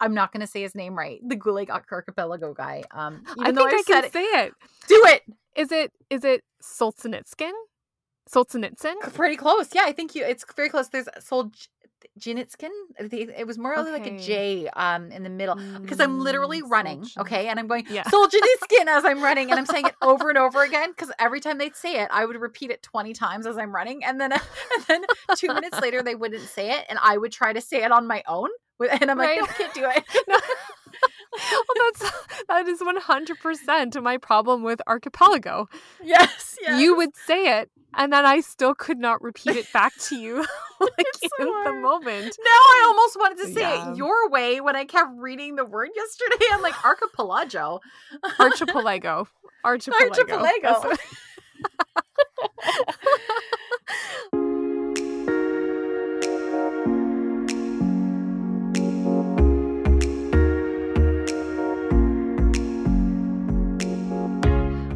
I'm not going to say his name right. The Gulag Archipelago guy. Um, even I think I, can it, say it. do it. Is it is it Solzhenitsyn? Solzhenitsyn? Pretty close. Yeah, I think you. It's very close. There's Sol Jinitskin. It was more like a J um in the middle because I'm literally Mm, running. Okay, and I'm going Yeah. Solzhenitsyn as I'm running, and I'm saying it over and over again because every time they'd say it, I would repeat it 20 times as I'm running, and then and then two minutes later they wouldn't say it, and I would try to say it on my own, and I'm like, Right. no, can't do it. No. well, that's that is one hundred percent my problem with archipelago. yes, yes. You would say it, and then I still could not repeat it back to you like so in the moment. Now I almost wanted to say Yeah. it your way when I kept reading the word yesterday. I'm like archipelago. Archipelago. Archipelago. Archipelago.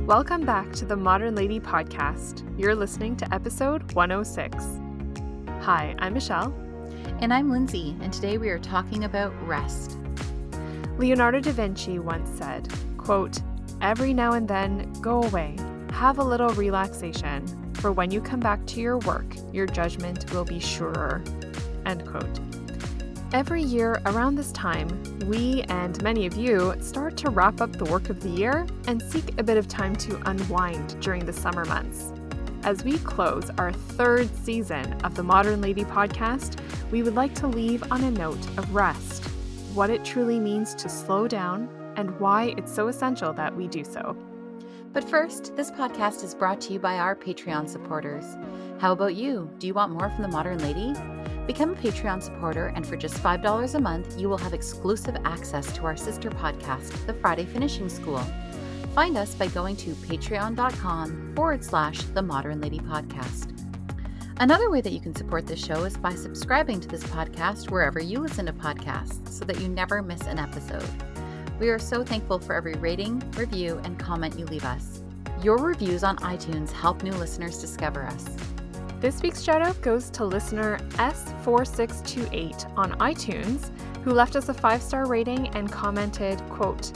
Welcome back to the Modern Lady Podcast. You're listening to episode 106. Hi, I'm Michelle. And I'm Lindsay, and today we are talking about rest. Leonardo da Vinci once said, quote, Every now and then, go away, have a little relaxation, for when you come back to your work, your judgment will be surer. End quote. Every year around this time, we and many of you start to wrap up the work of the year and seek a bit of time to unwind during the summer months. As we close our third season of the Modern Lady podcast, we would like to leave on a note of rest what it truly means to slow down, and why it's so essential that we do so. But first, this podcast is brought to you by our Patreon supporters. How about you? Do you want more from the Modern Lady? Become a Patreon supporter, and for just $5 a month, you will have exclusive access to our sister podcast, The Friday Finishing School. Find us by going to patreon.com forward slash The Modern Lady Podcast. Another way that you can support this show is by subscribing to this podcast wherever you listen to podcasts so that you never miss an episode. We are so thankful for every rating, review, and comment you leave us. Your reviews on iTunes help new listeners discover us. This week's shout out goes to listener S4628 on iTunes, who left us a five star rating and commented, quote,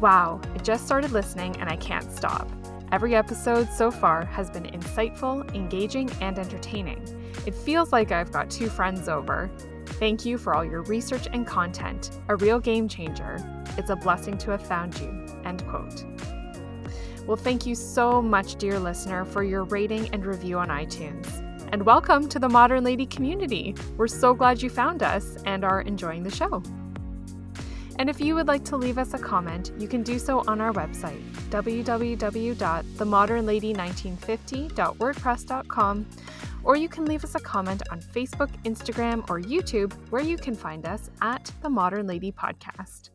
Wow, I just started listening and I can't stop. Every episode so far has been insightful, engaging, and entertaining. It feels like I've got two friends over. Thank you for all your research and content. A real game changer. It's a blessing to have found you. End quote. Well, thank you so much, dear listener, for your rating and review on iTunes. And welcome to the Modern Lady community. We're so glad you found us and are enjoying the show. And if you would like to leave us a comment, you can do so on our website, www.themodernlady1950.wordpress.com, or you can leave us a comment on Facebook, Instagram, or YouTube, where you can find us at the Modern Lady Podcast.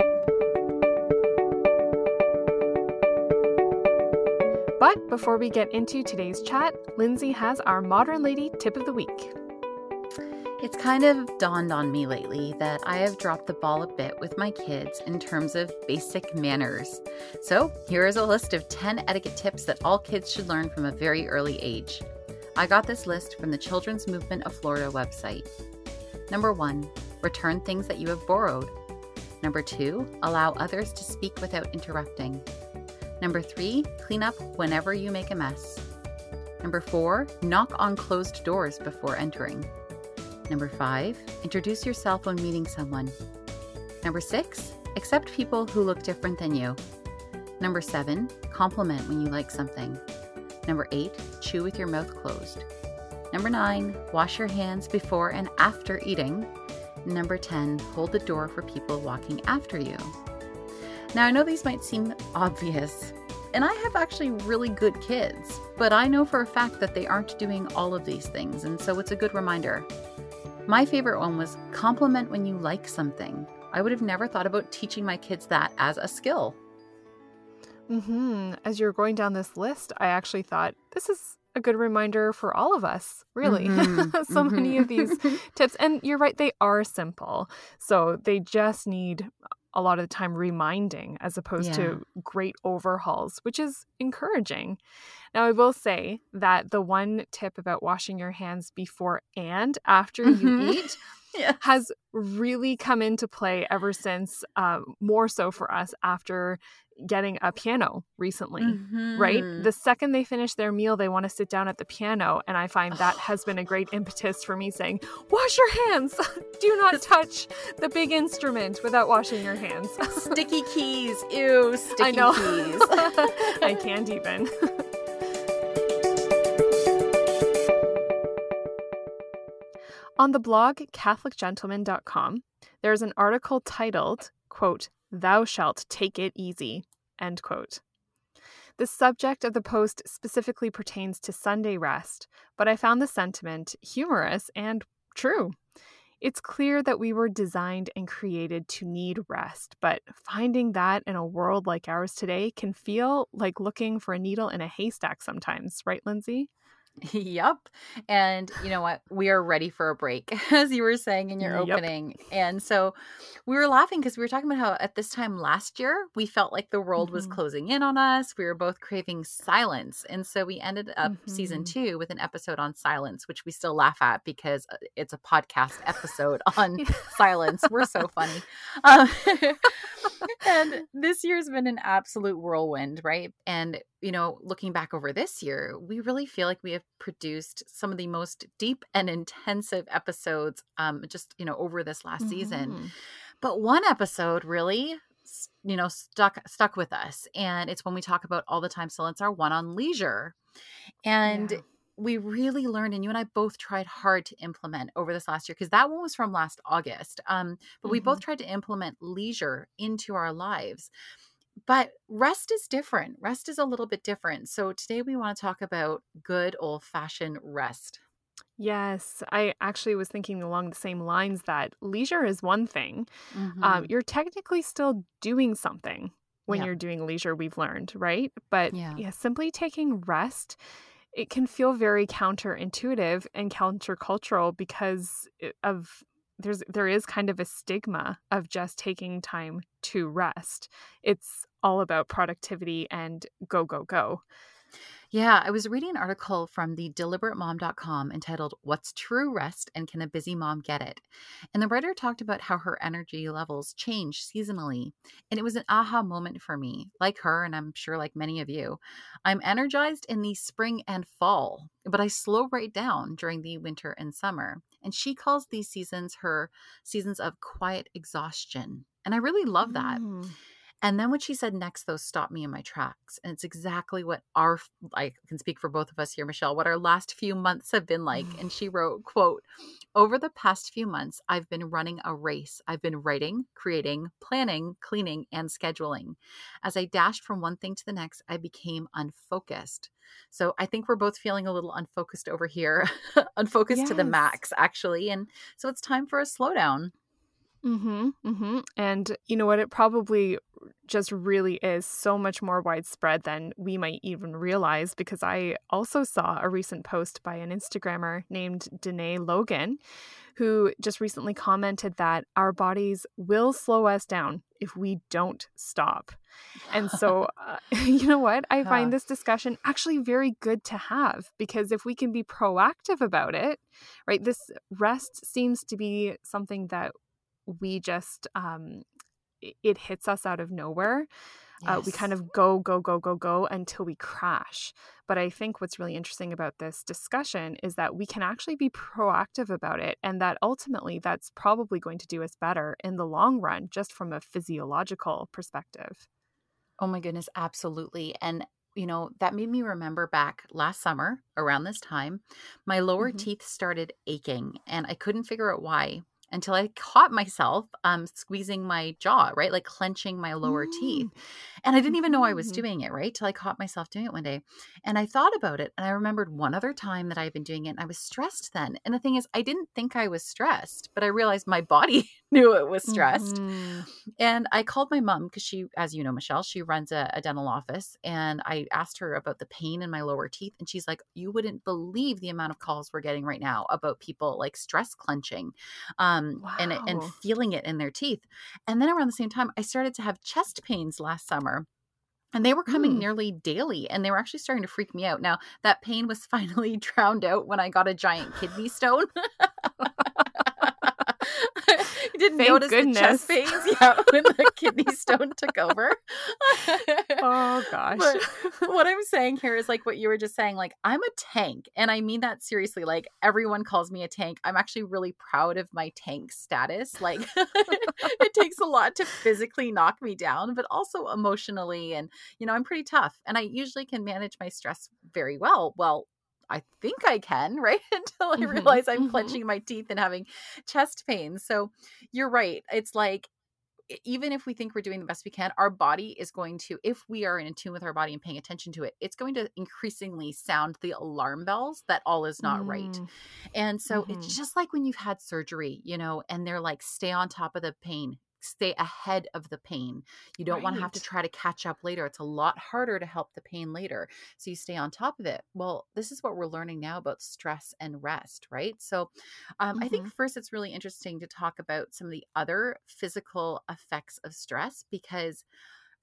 But before we get into today's chat, Lindsay has our Modern Lady tip of the week. It's kind of dawned on me lately that I have dropped the ball a bit with my kids in terms of basic manners. So, here is a list of 10 etiquette tips that all kids should learn from a very early age. I got this list from the Children's Movement of Florida website. Number one, return things that you have borrowed. Number two, allow others to speak without interrupting. Number three, clean up whenever you make a mess. Number four, knock on closed doors before entering. Number five, introduce yourself when meeting someone. Number six, accept people who look different than you. Number seven, compliment when you like something. Number eight, chew with your mouth closed. Number nine, wash your hands before and after eating. Number 10, hold the door for people walking after you. Now, I know these might seem obvious, and I have actually really good kids, but I know for a fact that they aren't doing all of these things, and so it's a good reminder. My favorite one was compliment when you like something. I would have never thought about teaching my kids that as a skill. hmm As you're going down this list, I actually thought this is a good reminder for all of us, really. Mhm, so many of these mhm. tips. And you're right, they are simple. So they just need a lot of the time reminding as opposed Yeah. to great overhauls, which is encouraging. Now, I will say that the one tip about washing your hands before and after Mhm. you eat yeah. has really come into play ever since, uh, more so for us after getting a piano recently, mm-hmm. right? The second they finish their meal, they want to sit down at the piano. And I find that has been a great impetus for me saying, Wash your hands. Do not touch the big instrument without washing your hands. sticky keys. Ew, sticky I know. keys. I can't even. On the blog catholicgentleman.com, there's an article titled, quote, Thou shalt take it easy, end quote. The subject of the post specifically pertains to Sunday rest, but I found the sentiment humorous and true. It's clear that we were designed and created to need rest, but finding that in a world like ours today can feel like looking for a needle in a haystack sometimes, right, Lindsay? Yep. And you know what? We are ready for a break, as you were saying in your yep. opening. And so we were laughing because we were talking about how at this time last year, we felt like the world mm-hmm. was closing in on us. We were both craving silence. And so we ended up mm-hmm. season two with an episode on silence, which we still laugh at because uh, it's a podcast episode on silence. We're so funny. Um, and this year's been an absolute whirlwind, right? And you know, looking back over this year, we really feel like we have produced some of the most deep and intensive episodes um, just, you know, over this last mm-hmm. season. But one episode really you know stuck stuck with us and it's when we talk about all the time silence our one on leisure and yeah. we really learned and you and i both tried hard to implement over this last year because that one was from last august um, but mm-hmm. we both mm-hmm. tried to implement leisure into our lives but rest is different. Rest is a little bit different. So today we want to talk about good old fashioned rest. Yes, I actually was thinking along the same lines that leisure is one thing. Mm-hmm. Um, you're technically still doing something when yeah. you're doing leisure, we've learned, right? But yeah. yeah, simply taking rest, it can feel very counterintuitive and countercultural because of there's there is kind of a stigma of just taking time to rest. It's all about productivity and go go go. Yeah, I was reading an article from the deliberatemom.com entitled What's True Rest and Can a Busy Mom Get It? And the writer talked about how her energy levels change seasonally. And it was an aha moment for me, like her, and I'm sure like many of you. I'm energized in the spring and fall, but I slow right down during the winter and summer. And she calls these seasons her seasons of quiet exhaustion. And I really love that. Mm. And then what she said next, though, stopped me in my tracks. And it's exactly what our, I can speak for both of us here, Michelle, what our last few months have been like. And she wrote, quote, over the past few months, I've been running a race. I've been writing, creating, planning, cleaning, and scheduling. As I dashed from one thing to the next, I became unfocused. So I think we're both feeling a little unfocused over here, unfocused yes. to the max, actually. And so it's time for a slowdown. Mm-hmm, mm-hmm. And you know what? It probably just really is so much more widespread than we might even realize because I also saw a recent post by an Instagrammer named Danae Logan who just recently commented that our bodies will slow us down if we don't stop. And so, uh, you know what? I find this discussion actually very good to have because if we can be proactive about it, right, this rest seems to be something that we just um, it hits us out of nowhere. Yes. Uh, we kind of go, go, go, go, go until we crash. But I think what's really interesting about this discussion is that we can actually be proactive about it, and that ultimately that's probably going to do us better in the long run, just from a physiological perspective. Oh my goodness, absolutely. And you know, that made me remember back last summer around this time, my lower mm-hmm. teeth started aching and I couldn't figure out why until I caught myself um, squeezing my jaw, right? Like clenching my lower mm. teeth. And I didn't even know I was mm. doing it, right? Till I caught myself doing it one day. And I thought about it and I remembered one other time that I had been doing it and I was stressed then. And the thing is, I didn't think I was stressed, but I realized my body knew it was stressed. Mm-hmm. And I called my mom because she, as you know, Michelle, she runs a, a dental office. And I asked her about the pain in my lower teeth. And she's like, You wouldn't believe the amount of calls we're getting right now about people like stress clenching. Um, um, wow. and and feeling it in their teeth. And then around the same time, I started to have chest pains last summer. And they were coming mm. nearly daily and they were actually starting to freak me out. Now, that pain was finally drowned out when I got a giant kidney stone. didn't Thank notice goodness. the chest pains. Yeah, when the kidney stone took over. oh gosh. But what I'm saying here is like what you were just saying. Like I'm a tank, and I mean that seriously. Like everyone calls me a tank. I'm actually really proud of my tank status. Like it takes a lot to physically knock me down, but also emotionally, and you know I'm pretty tough, and I usually can manage my stress very well. Well, I think I can, right? Until I Mhm, realize I'm mhm. clenching my teeth and having chest pain. So you're right. It's like even if we think we're doing the best we can, our body is going to, if we are in tune with our body and paying attention to it, it's going to increasingly sound the alarm bells that all is not right. Mm, And so Mhm. it's just like when you've had surgery, you know, and they're like, stay on top of the pain, stay ahead of the pain. You don't want to have to try to catch up later. It's a lot harder to help the pain later. So you stay on top of it. Well, this is what we're learning now about stress and rest, right? So um, I think first it's really interesting to talk about some of the other physical effects of stress because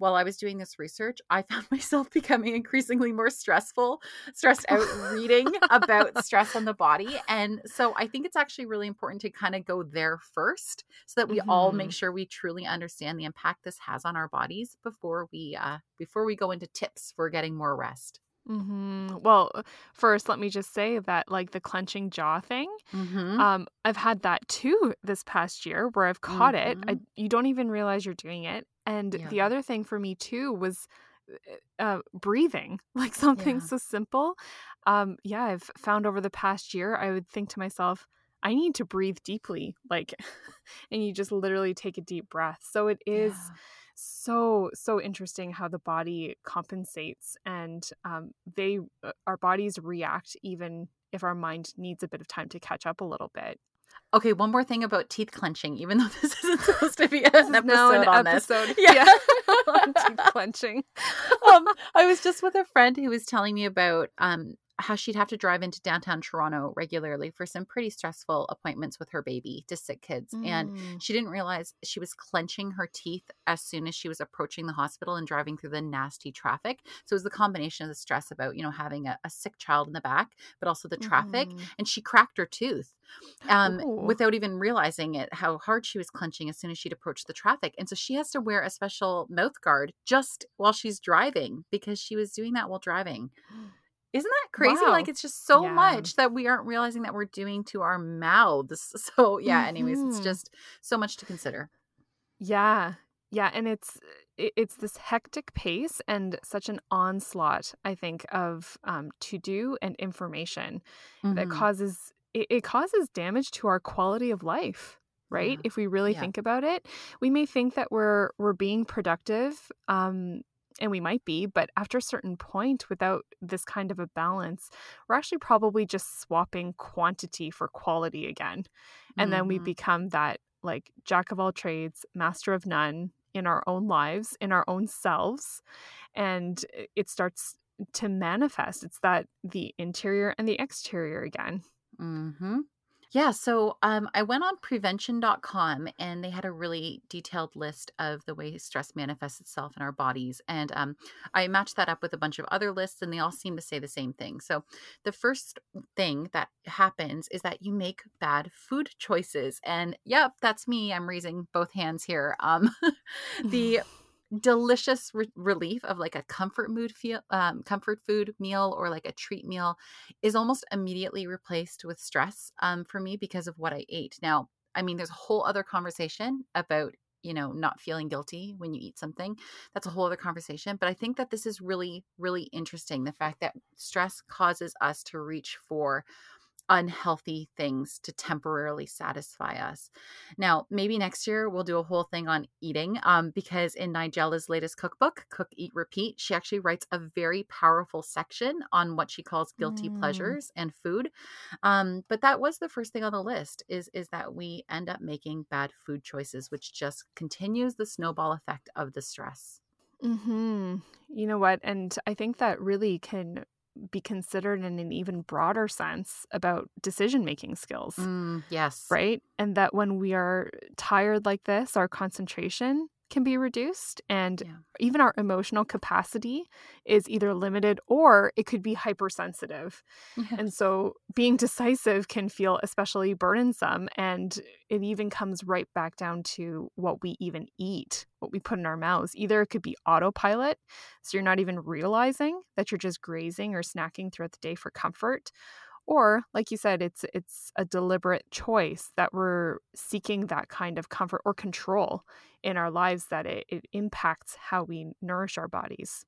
while I was doing this research, I found myself becoming increasingly more stressful, stressed out reading about stress on the body. And so I think it's actually really important to kind of go there first so that we all make Mhm. sure we truly understand the impact this has on our bodies before we uh before we go into tips for getting more rest. hmm Well, uh, first, let me just say that, like the clenching jaw thing, Mm-hmm. um, I've had that too this past year where I've caught it. I, Mhm. you don't even realize you're doing it. And the other thing for me too was uh, uh, breathing, like something Yeah. so simple. Um, yeah, I've found over the past year, I would think to myself, I need to breathe deeply, like, and you just literally take a deep breath. So it is Yeah. so so interesting how the body compensates and um, they uh, our bodies react even if our mind needs a bit of time to catch up a little bit Okay, one more thing about teeth clenching, even though this isn't supposed to be an episode now an on episode this. Yeah. on teeth clenching um, I was just with a friend who was telling me about um, how she'd have to drive into downtown Toronto regularly for some pretty stressful appointments with her baby to SickKids. And Mm. she didn't realize she was clenching her teeth as soon as she was approaching the hospital and driving through the nasty traffic. So it was the combination of the stress about, you know, having a, a sick child in the back, but also the traffic. Mhm. And she cracked her tooth um, without even realizing it, how hard she was clenching as soon as she'd approached the traffic. And so she has to wear a special mouth guard just while she's driving because she was doing that while driving. Isn't that crazy? Wow. Like it's just so Yeah. much that we aren't realizing that we're doing to our mouths. So yeah, anyways, it's Mhm. just so much to consider. yeah yeah and it's it's this hectic pace and such an onslaught i think of um, to do and information that Mhm. causes it, it causes damage to our quality of life right Yeah. if we really Yeah. think about it we may think that we're we're being productive um and we might be but after a certain point without this kind of a balance we're actually probably just swapping quantity for quality again and then we Mhm. become that like jack of all trades master of none in our own lives in our own selves and it starts to manifest it's that the interior and the exterior again Mm-hmm. Yeah, so um, I went on prevention.com and they had a really detailed list of the way stress manifests itself in our bodies. And um, I matched that up with a bunch of other lists and they all seem to say the same thing. So the first thing that happens is that you make bad food choices. And yep, that's me. I'm raising both hands here. Um, the delicious re- relief of like a comfort mood feel um, comfort food meal or like a treat meal is almost immediately replaced with stress um, for me because of what i ate. Now i mean there's a whole other conversation about you know not feeling guilty when you eat something. That's a whole other conversation but i think that this is really really interesting the fact that stress causes us to reach for unhealthy things to temporarily satisfy us. Now, maybe next year we'll do a whole thing on eating um, because in Nigella's latest cookbook, Cook, Eat, Repeat, she actually writes a very powerful section on what she calls guilty Mm. pleasures and food. Um, but that was the first thing on the list is, is that we end up making bad food choices, which just continues the snowball effect of the stress. hmm You know what? And I think that really can be considered in an even broader sense about decision making skills, Mm, yes. right? And that when we are tired like this, our concentration can be reduced and Yeah. even our emotional capacity is either limited or it could be hypersensitive. And so being decisive can feel especially burdensome. And it even comes right back down to what we even eat, what we put in our mouths. Either it could be autopilot, so you're not even realizing that you're just grazing or snacking throughout the day for comfort. Or, like you said, it's it's a deliberate choice that we're seeking that kind of comfort or control in our lives that it, it impacts how we nourish our bodies.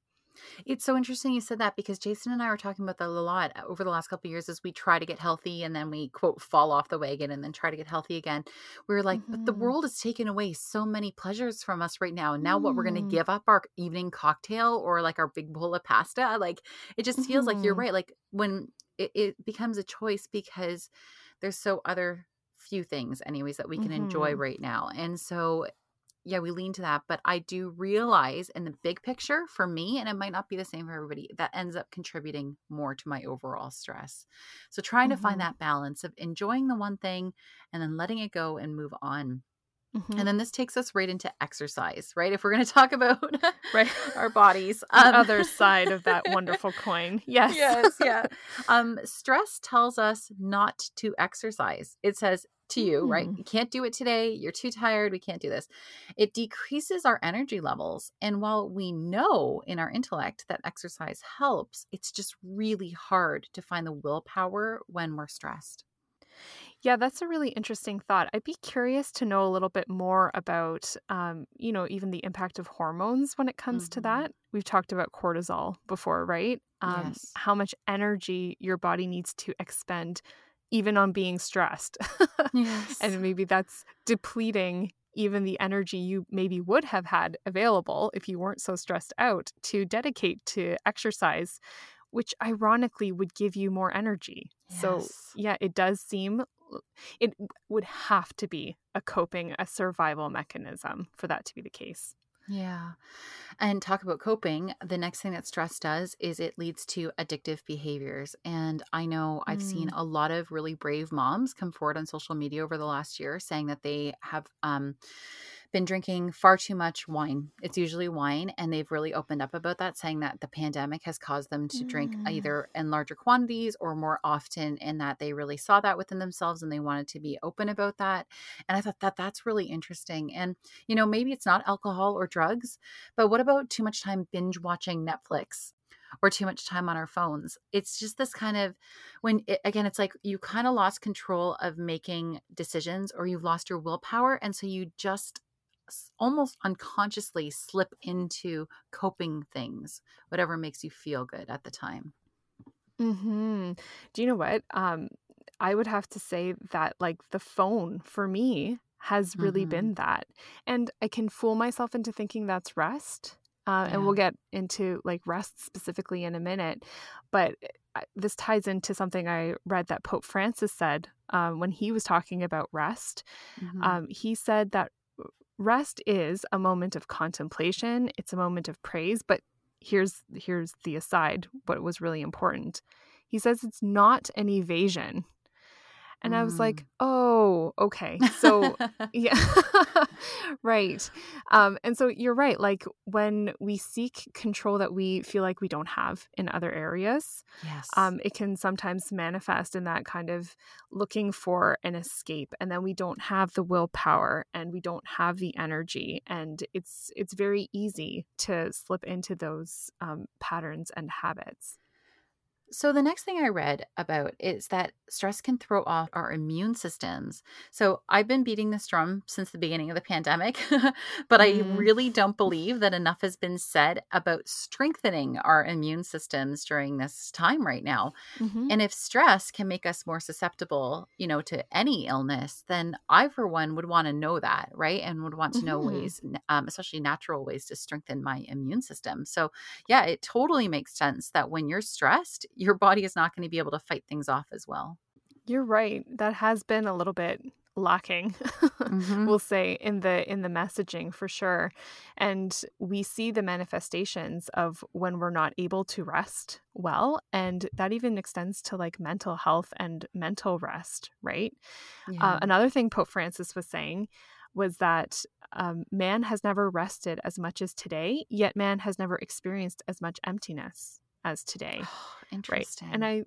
It's so interesting you said that because Jason and I were talking about that a lot uh, over the last couple of years as we try to get healthy and then we quote fall off the wagon and then try to get healthy again. We were like, but the Mhm. world has taken away so many pleasures from us right now. And now what we're going Mm. to give up our evening cocktail or like our big bowl of pasta? Like it just feels like you're Mhm. right. Like when it, it becomes a choice because there's so other few things anyways that we can enjoy right now. And so yeah, we lean to that. But I do realize in the big picture for me, and it might not be the same for everybody, that ends up contributing more to my overall stress. So trying to Mhm. find that balance of enjoying the one thing and then letting it go and move on. Mhm. And then this takes us right into exercise, right? If we're going to talk about Right. our bodies. the other side of that wonderful coin. Yes. yes, yeah. Um, stress tells us not to exercise. It says to you, right? Mm. You can't do it today. You're too tired. We can't do this. It decreases our energy levels. And while we know in our intellect that exercise helps, it's just really hard to find the willpower when we're stressed. Yeah, that's a really interesting thought. I'd be curious to know a little bit more about, um, you know, even the impact of hormones when it comes to Mhm. that. We've talked about cortisol before, right? Um, Yes. How much energy your body needs to expend, even on being stressed. Yes. and maybe that's depleting even the energy you maybe would have had available if you weren't so stressed out to dedicate to exercise, which ironically would give you more energy. So, yeah, it does seem it would have to be a coping, a survival mechanism for that to be the case. Yeah. And talk about coping. The next thing that stress does is it leads to addictive behaviors. And I know I've seen Mm. a lot of really brave moms come forward on social media over the last year saying that they have um, been drinking far too much wine. It's usually wine. And they've really opened up about that, saying that the pandemic has caused them to drink Mm. either in larger quantities or more often, and that they really saw that within themselves and they wanted to be open about that. And I thought that that's really interesting. And you know, maybe it's not alcohol or drugs, but what about too much time binge watching Netflix? Or too much time on our phones. It's just this kind of when, it, again, it's like you kind of lost control of making decisions or you've lost your willpower. And so you just almost unconsciously slip into coping things, whatever makes you feel good at the time. hmm Do you know what? Um, I would have to say that, like, the phone for me has really Mhm. been that. And I can fool myself into thinking that's rest. Uh, and we'll get into like rest specifically in a minute. But this ties into something I read that Pope Francis said um, when he was talking about rest. Mhm. Um, he said that rest is a moment of contemplation, it's a moment of praise. But here's here's the aside what was really important. He says it's not an evasion. And i was like mm. oh okay so yeah right um and so you're right like when we seek control that we feel like we don't have in other areas yes. um it can sometimes manifest in that kind of looking for an escape and then we don't have the willpower and we don't have the energy and it's it's very easy to slip into those um, patterns and habits So, the next thing I read about is that stress can throw off our immune systems. So, I've been beating this drum since the beginning of the pandemic, but I Mm. really don't believe that enough has been said about strengthening our immune systems during this time right now. Mhm. And if stress can make us more susceptible, you know, to any illness, then I, for one, would want to know that, right? And would want to know Mhm. ways, um, especially natural ways to strengthen my immune system. So, yeah, it totally makes sense that when you're stressed, your body is not going to be able to fight things off as well. You're right. That has been a little bit lacking. Mhm. we'll say in the in the messaging for sure. And we see the manifestations of when we're not able to rest well and that even extends to like mental health and mental rest, right? Yeah. Uh, another thing Pope Francis was saying was that um, man has never rested as much as today, yet man has never experienced as much emptiness as today. Interesting. Right. And I,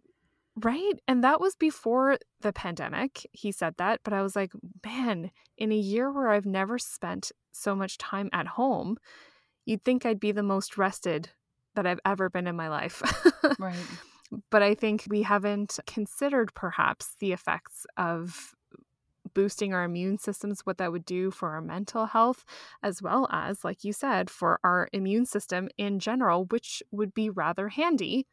right. And that was before the pandemic. He said that. But I was like, man, in a year where I've never spent so much time at home, you'd think I'd be the most rested that I've ever been in my life. right. But I think we haven't considered perhaps the effects of boosting our immune systems, what that would do for our mental health, as well as, like you said, for our immune system in general, which would be rather handy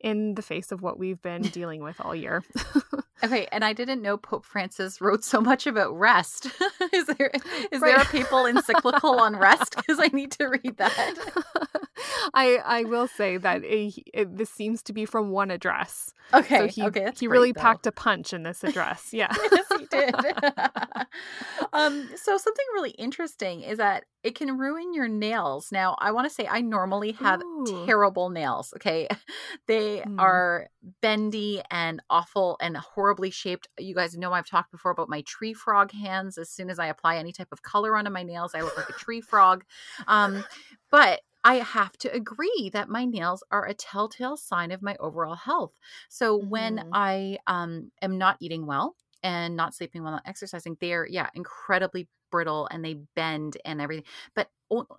in the face of what we've been dealing with all year. okay, and I didn't know Pope Francis wrote so much about rest. is there is right. there a papal encyclical on rest? Because I need to read that. I I will say that it, it, this seems to be from one address. Okay, so he, okay, he really though. packed a punch in this address. Yeah, yes, he did. um, so something really interesting is that it can ruin your nails. Now, I want to say I normally have Ooh. terrible nails. Okay, they mm. are bendy and awful and horribly shaped. You guys know I've talked before about my tree frog hands. As soon as I apply any type of color onto my nails, I look like a tree frog. Um, but I have to agree that my nails are a telltale sign of my overall health. So mm-hmm. when I um, am not eating well and not sleeping well, not exercising, they're yeah incredibly brittle and they bend and everything. But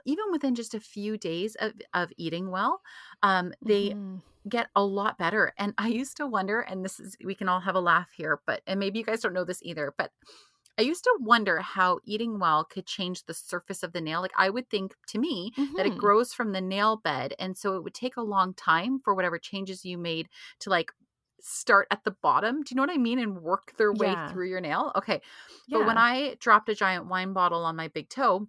even within just a few days of, of eating well, um, they mm-hmm. get a lot better. And I used to wonder, and this is we can all have a laugh here, but and maybe you guys don't know this either, but I used to wonder how eating well could change the surface of the nail. Like I would think to me mm-hmm. that it mm-hmm. grows from the nail bed. And so it would take a long time for whatever changes you made to like start at the bottom. Do you know what I mean? And work their way yeah. through your nail. Okay. Yeah. But when I dropped a giant wine bottle on my big toe,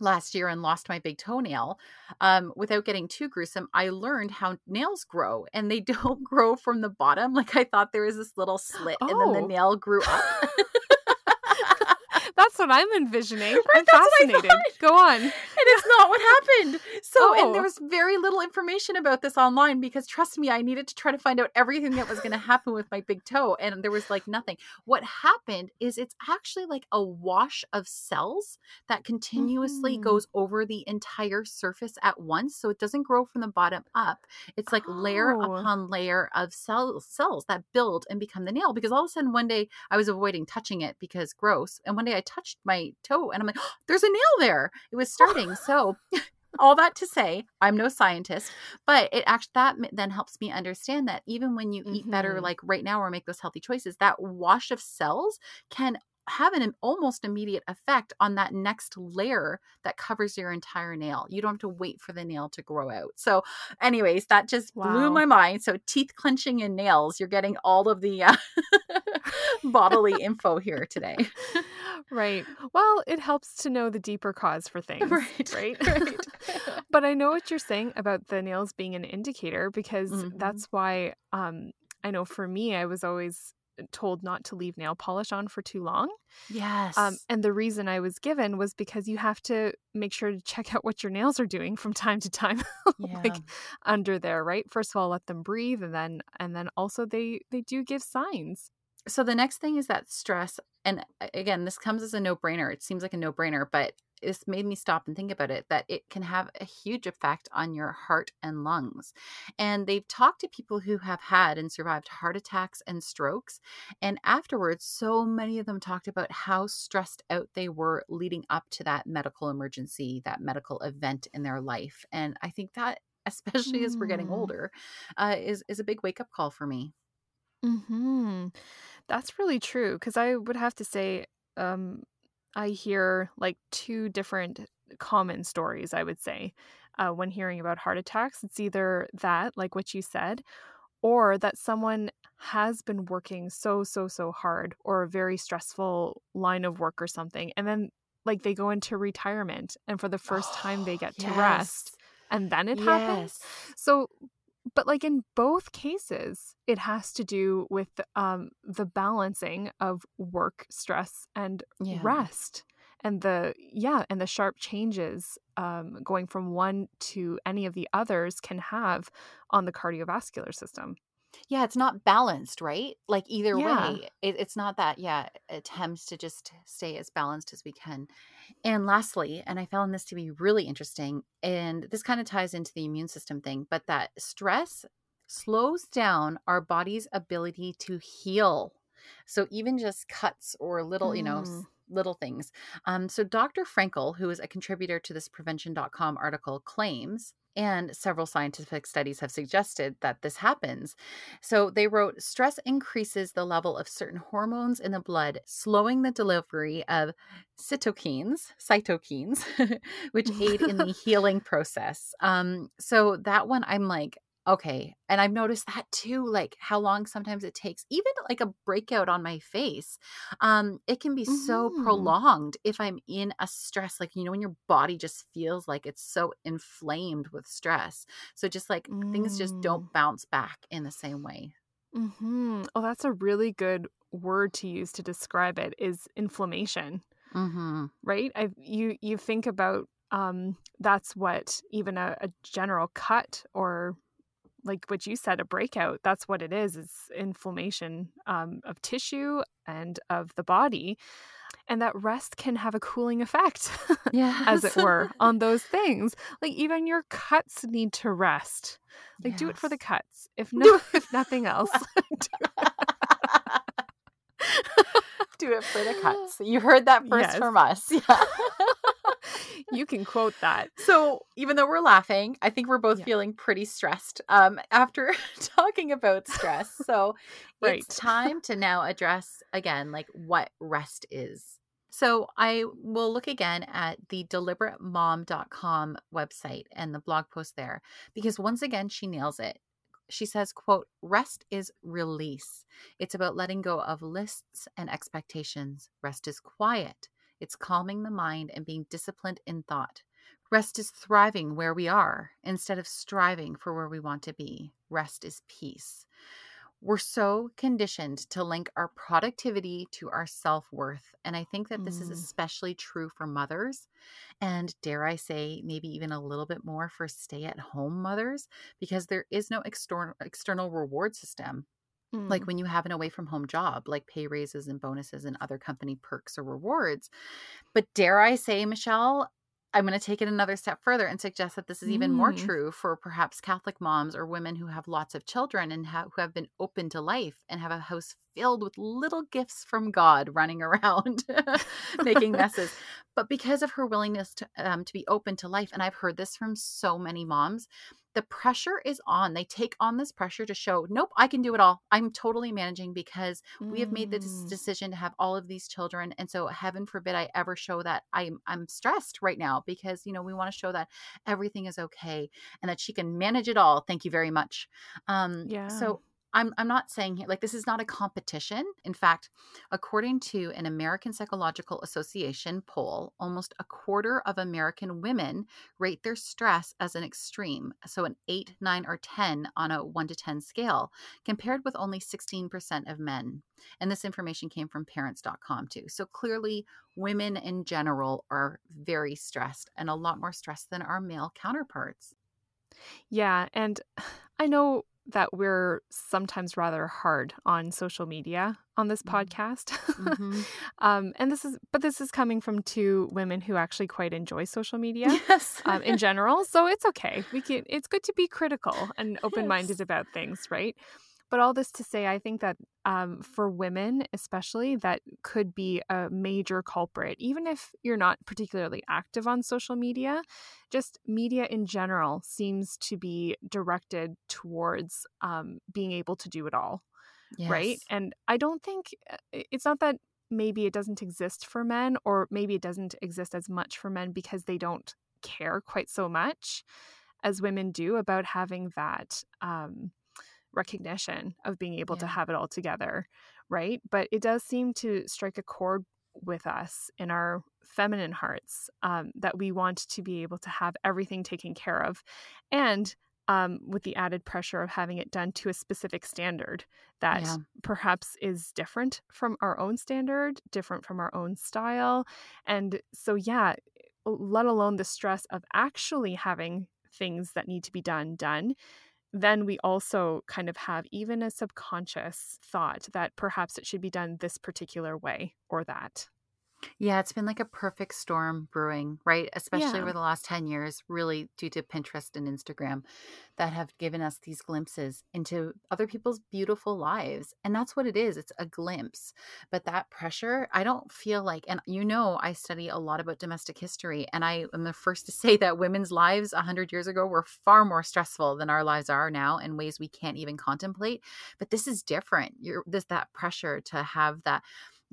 last year and lost my big toenail um, without getting too gruesome i learned how nails grow and they don't grow from the bottom like i thought there was this little slit oh. and then the oh. nail grew up That's what I'm envisioning. Right, I'm fascinated. Go on. And it's not what happened. So, oh. and there was very little information about this online because trust me, I needed to try to find out everything that was going to happen with my big toe. And there was like nothing. What happened is it's actually like a wash of cells that continuously mm. goes over the entire surface at once. So it doesn't grow from the bottom up. It's like oh. layer upon layer of cells, cells that build and become the nail. Because all of a sudden, one day I was avoiding touching it because gross. And one day I touched my toe and I'm like, oh, there's a nail there. It was starting. so all that to say, I'm no scientist, but it actually that then helps me understand that even when you mm-hmm. eat better, mm-hmm. like right now, or make those healthy choices, that wash of cells can have an almost immediate effect on that next layer that covers your entire nail. You don't have to wait for the nail to grow out. So, anyways, that just wow. blew my mind. So, teeth clenching and nails, you're getting all of the uh, bodily info here today. right. Well, it helps to know the deeper cause for things. Right. Right. right. but I know what you're saying about the nails being an indicator because mm-hmm. that's why um, I know for me, I was always told not to leave nail polish on for too long. Yes. Um, and the reason I was given was because you have to make sure to check out what your nails are doing from time to time, yeah. like under there, right? First of all, let them breathe, and then and then also they they do give signs. So the next thing is that stress, and again, this comes as a no brainer. It seems like a no brainer, but this made me stop and think about it that it can have a huge effect on your heart and lungs. And they've talked to people who have had and survived heart attacks and strokes. And afterwards, so many of them talked about how stressed out they were leading up to that medical emergency, that medical event in their life. And I think that, especially mm. as we're getting mm. older, uh, is, is a big wake up call for me. Hmm. That's really true because I would have to say, um, I hear like two different common stories, I would say, uh, when hearing about heart attacks. It's either that, like what you said, or that someone has been working so, so, so hard or a very stressful line of work or something. And then, like, they go into retirement and for the first time they get to yes. rest and then it yes. happens. So but like in both cases it has to do with um, the balancing of work stress and yeah. rest and the yeah and the sharp changes um, going from one to any of the others can have on the cardiovascular system Yeah, it's not balanced, right? Like either Yeah. way, it, it's not that, yeah, attempts to just stay as balanced as we can. And lastly, and I found this to be really interesting, and this kind of ties into the immune system thing, but that stress slows down our body's ability to heal. So even just cuts or little, you know, Mm. little things. Um, so Dr. Frankel, who is a contributor to this prevention.com article, claims and several scientific studies have suggested that this happens. So they wrote stress increases the level of certain hormones in the blood, slowing the delivery of cytokines, cytokines, which aid in the healing process. Um, so that one I'm like, okay. And I've noticed that too, like how long sometimes it takes, even like a breakout on my face. Um, it can be so Mhm. prolonged if I'm in a stress, like, you know, when your body just feels like it's so inflamed with stress. So just like things just Mm. don't bounce back in the same way. mm-hmm. Oh, that's a really good word to use to describe it is inflammation, Mm-hmm. right? I you you think about um that's what even a, a general cut or like what you said a breakout that's what it is it's inflammation um, of tissue and of the body and that rest can have a cooling effect Yeah. as it were on those things like even your cuts need to rest like do it for the cuts if no if nothing else Do it for the cuts. You heard that first Yes. from us. Yeah. you can quote that So even though we're laughing, I think we're both Yeah. feeling pretty stressed um, after talking about stress. So Right. it's time to now address again like what rest is. So I will look again at the deliberatemom.com website and the blog post there because once again she nails it. She says, quote, rest is release. It's about letting go of lists and expectations. Rest is quiet. It's calming the mind and being disciplined in thought. Rest is thriving where we are instead of striving for where we want to be. Rest is peace. We're so conditioned to link our productivity to our self worth. And I think that this is Mm. especially true for mothers. And dare I say, maybe even a little bit more for stay at home mothers, because there is no external, external reward system like Mm. when you have an away from home job, like pay raises and bonuses and other company perks or rewards. But dare I say, Michelle, I'm going to take it another step further and suggest that this is even more Mm. true for perhaps Catholic moms or women who have lots of children and ha- who have been open to life and have a house filled with little gifts from God running around making messes. But because of her willingness to um, to be open to life, and I've heard this from so many moms, the pressure is on. They take on this pressure to show, nope, I can do it all. I'm totally managing because we have made the des- Mm. decision to have all of these children and so heaven forbid i ever show that i'm i'm stressed right now because you know we want to show that everything is okay and that she can manage it all thank you very much um Yeah. so I'm, I'm not saying like this is not a competition. In fact, according to an American Psychological Association poll, almost a quarter of American women rate their stress as an extreme, so an 8, 9 or 10 on a 1 to 10 scale, compared with only 16% of men. And this information came from parents.com too. So clearly, women in general are very stressed and a lot more stressed than our male counterparts. Yeah, and I know that we're sometimes rather hard on social media on this Mhm. podcast. Mhm. um, and this is, but this is coming from two women who actually quite enjoy social media Yes. um, in general. So it's okay. We can. It's good to be critical and open minded Yes. about things, right? But all this to say, I think that um, for women, especially, that could be a major culprit. Even if you're not particularly active on social media, just media in general seems to be directed towards um, being able to do it all right? Yes. And I don't think uh, it's not that maybe it doesn't exist for men, or maybe it doesn't exist as much for men because they don't care quite so much as women do about having that um, recognition of being able to have it all together, right? But it does seem to strike a chord with us in our feminine hearts um, that we want to be able to have everything taken care of and um, with the added pressure of having it done to a specific standard that Yeah. perhaps is different from our own standard, different from our own style. And so, yeah, let alone the stress of actually having things that need to be done done then we also kind of have even a subconscious thought that perhaps it should be done this particular way or that. Yeah, it's been like a perfect storm brewing, right? Especially Yeah. over the last 10 years, really due to Pinterest and Instagram that have given us these glimpses into other people's beautiful lives. And that's what it is. It's a glimpse. But that pressure, I don't feel like, and you know, I study a lot about domestic history, and I am the first to say that women's lives 100 years ago were far more stressful than our lives are now in ways we can't even contemplate. But this is different. You're this that pressure to have that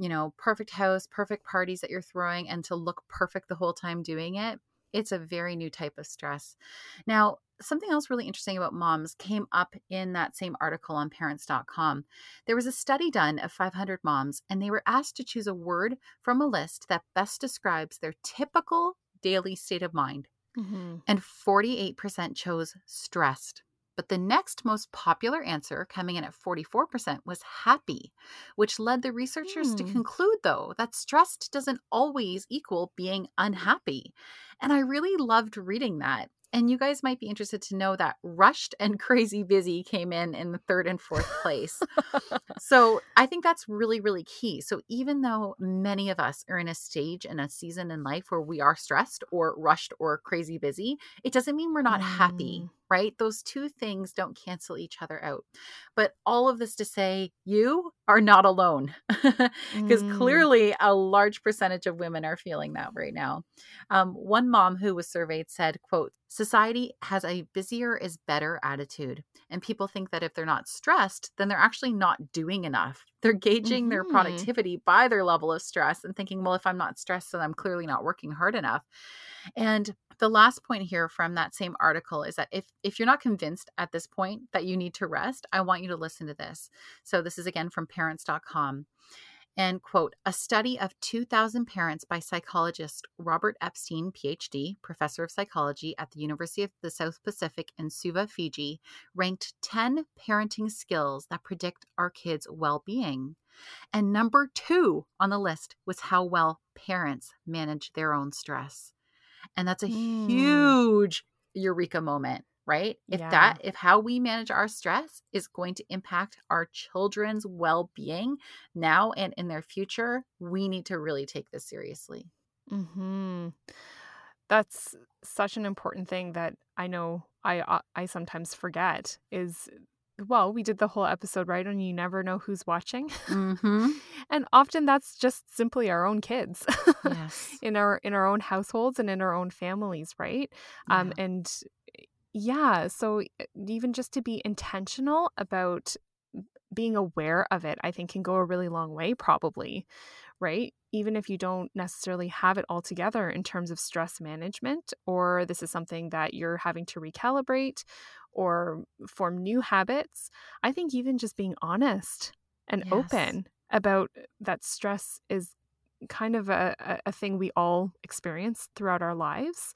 you know, perfect house, perfect parties that you're throwing, and to look perfect the whole time doing it, it's a very new type of stress. Now, something else really interesting about moms came up in that same article on parents.com. There was a study done of 500 moms, and they were asked to choose a word from a list that best describes their typical daily state of mind. Mm-hmm. And 48% chose stressed. But the next most popular answer, coming in at 44%, was happy, which led the researchers to Hmm. conclude, though, that stressed doesn't always equal being unhappy. And I really loved reading that. And you guys might be interested to know that rushed and crazy busy came in in the third and fourth place. so I think that's really, really key. So even though many of us are in a stage and a season in life where we are stressed or rushed or crazy busy, it doesn't mean we're not happy, Mm. Right? Those two things don't cancel each other out. But all of this to say, you are not alone because Mm. clearly a large percentage of women are feeling that right now. Um, one mom who was surveyed said, quote, society has a busier is better attitude. And people think that if they're not stressed, then they're actually not doing enough. They're gauging their Mhm. productivity by their level of stress and thinking, well, if I'm not stressed, then I'm clearly not working hard enough. And the last point here from that same article is that if if you're not convinced at this point that you need to rest, I want you to listen to this. So this is again from parents.com. And quote, a study of 2,000 parents by psychologist Robert Epstein, PhD, professor of psychology at the University of the South Pacific in Suva, Fiji, ranked 10 parenting skills that predict our kids' well being. And number two on the list was how well parents manage their own stress. And that's a Mm. huge eureka moment, right? If Yeah. that, if how we manage our stress is going to impact our children's well being now and in their future, we need to really take this seriously. hmm That's such an important thing that I know I uh, I sometimes forget is well, we did the whole episode right and you never know who's watching. Mm-hmm. and often that's just simply our own kids. Yes. in our in our own households and in our own families, right? Um and yeah, so even just to be intentional about being aware of it, I think can go a really long way, probably, right? Even if you don't necessarily have it all together in terms of stress management, or this is something that you're having to recalibrate or form new habits, I think even just being honest and Yes. open about that stress is kind of a, a, thing we all experience throughout our lives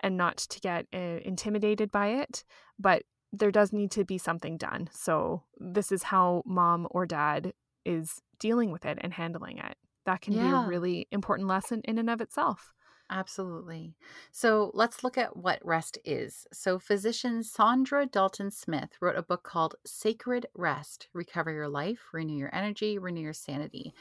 and not to get uh, intimidated by it, but there does need to be something done. So, this is how mom or dad is dealing with it and handling it. That can be a really important lesson in and of itself. Absolutely. So let's look at what rest is. So, physician Saundra Dalton Smith wrote a book called Sacred Rest Recover Your Life, Renew Your Energy, Renew Your Sanity.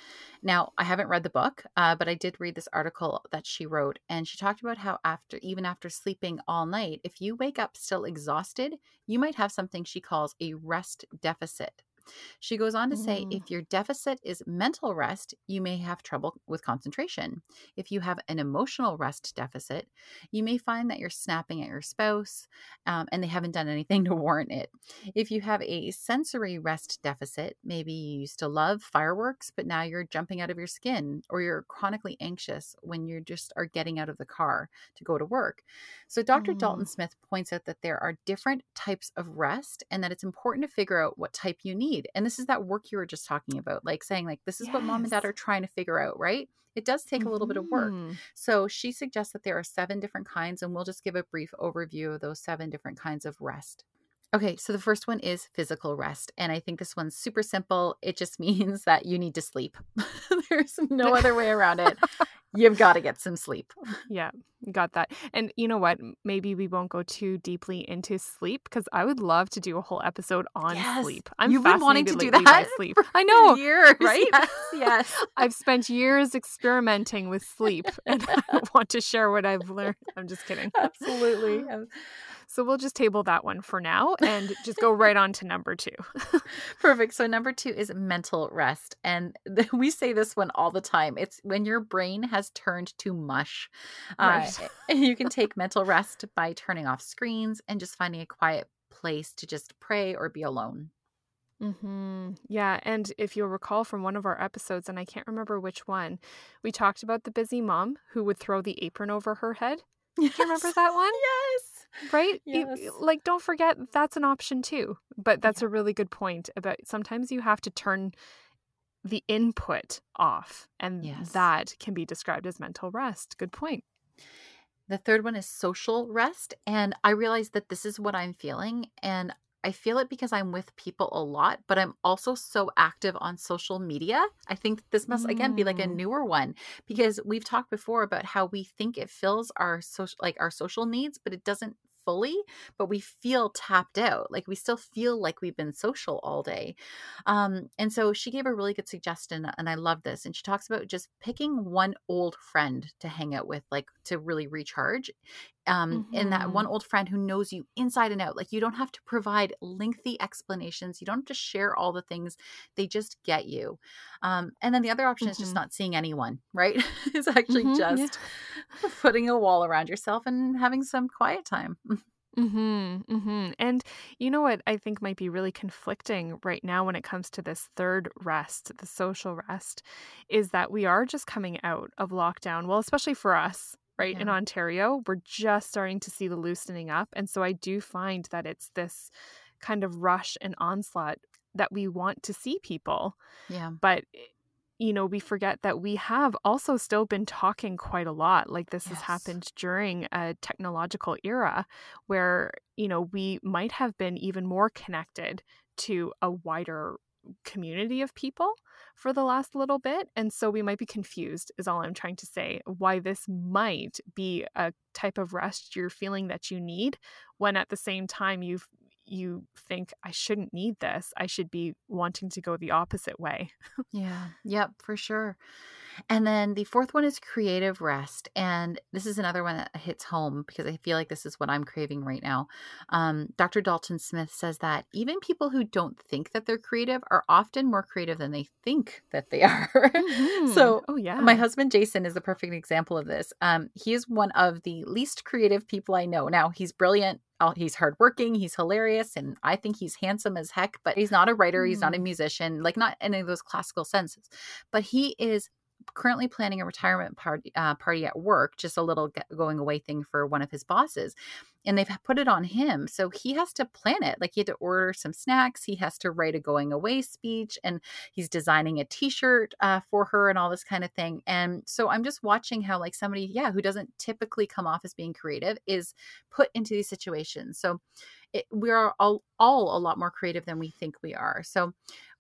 Now, I haven't read the book, uh, but I did read this article that she wrote, and she talked about how, after even after sleeping all night, if you wake up still exhausted, you might have something she calls a rest deficit. She goes on to say Mm. if your deficit is mental rest, you may have trouble with concentration. If you have an emotional rest deficit, you may find that you're snapping at your spouse um, and they haven't done anything to warrant it. If you have a sensory rest deficit, maybe you used to love fireworks, but now you're jumping out of your skin, or you're chronically anxious when you just are getting out of the car to go to work. So, Dr. Dalton Mm. Smith points out that there are different types of rest and that it's important to figure out what type you need. And this is that work you were just talking about, like saying, like, this is what mom and dad are trying to figure out, right? It does take a little bit of work. Mhm. So she suggests that there are seven different kinds, and we'll just give a brief overview of those seven different kinds of rest. Okay, so the first one is physical rest. And I think this one's super simple. It just means that you need to sleep. There's no other way around it. You've got to get some sleep. Yeah, got that. And you know what? Maybe we won't go too deeply into sleep because I would love to do a whole episode on Yes. sleep. I'm You've been wanting to do that sleep. I know, years, right? Yes, yes. I've spent years experimenting with sleep and I want to share what I've learned. I'm just kidding. Absolutely. So we'll just table that one for now and just go right on to number two. Perfect. So number two is mental rest, and we say this one all the time. It's when your brain has turned to mush. Right. Uh, you can take mental rest by turning off screens and just finding a quiet place to just pray or be alone. hmm Yeah. And if you'll recall from one of our episodes, and I can't remember which one, we talked about the busy mom who would throw the apron over her head. Do you remember that one? Yes. Right? Yes. like, don't forget that's an option too. But that's Yeah. a really good point about sometimes you have to turn the input off, and Yes. that can be described as mental rest. Good point. The third one is social rest. And I realize that this is what I'm feeling. And I feel it because I'm with people a lot, but I'm also so active on social media. I think this must again be like a Mm. newer one because we've talked before about how we think it fills our social like our social needs, but it doesn't fully, but we feel tapped out. Like we still feel like we've been social all day. Um, and so she gave a really good suggestion, and I love this. And she talks about just picking one old friend to hang out with, like to really recharge. Um, and that one old friend who knows you inside and out. Like you don't have to provide lengthy explanations. You don't have to share all the things. They just get you. Um, and then the other option is just Mhm. not seeing anyone, right? it's actually Mhm, yeah. just putting a wall around yourself and having some quiet time. Mm-hmm, mm-hmm. And you know what I think might be really conflicting right now when it comes to this third rest, the social rest, is that we are just coming out of lockdown. Well, especially for us, right? In Ontario, we're just starting to see the loosening up. And so I do find that it's this kind of rush and onslaught that we want to see people Yeah. but eh, you know we forget that we have also still been talking quite a lot like this has happened during a technological era where you know we might have been even more connected to a wider community of people for the last little bit and so we might be confused is all i'm trying to say why this might be a type of rest you're feeling that you need when at the same time you've you think I shouldn't need this. I should be wanting to go the opposite way. Yeah. Yep, for sure. And then the fourth one is creative rest. And this is another one that hits home because I feel like this is what I'm craving right now. Um, Dr. Dalton Smith says that even people who don't think that they're creative are often more creative than they think that they are. So, oh yeah, my husband Jason is the perfect example of this. Um, he is one of the least creative people I know. Now he's brilliant. He's hardworking. He's hilarious, and I think he's handsome as heck. But he's not a writer. He's not a musician. Like not any of those classical senses. But he is currently planning a retirement party uh, party at work, just a little going away thing for one of his bosses, and they've put it on him. So he has to plan it. Like he had to order some snacks. He has to write a going away speech, and he's designing a T-shirt uh, for her and all this kind of thing. And so I'm just watching how like somebody, yeah, who doesn't typically come off as being creative, is put into these situations. So it, we are all all a lot more creative than we think we are. So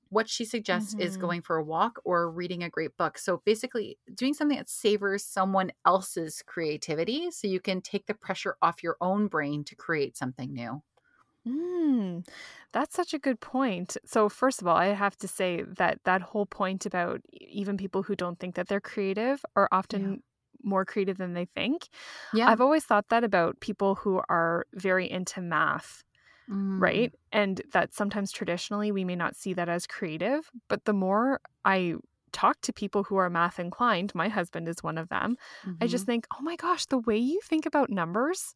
what she suggests is Mhm. going for a walk or reading a great book. So basically, doing something that savors someone else's creativity so you can take the pressure off your own brain to create something new. Mm, that's such a good point. So, first of all, I have to say that that whole point about even people who don't think that they're creative are often more creative than they think. Yeah. I've always thought that about people who are very into math, Mm. right? And that sometimes traditionally we may not see that as creative. But the more I talk to people who are math inclined, my husband is one of them, I just Mhm. think, oh my gosh, the way you think about numbers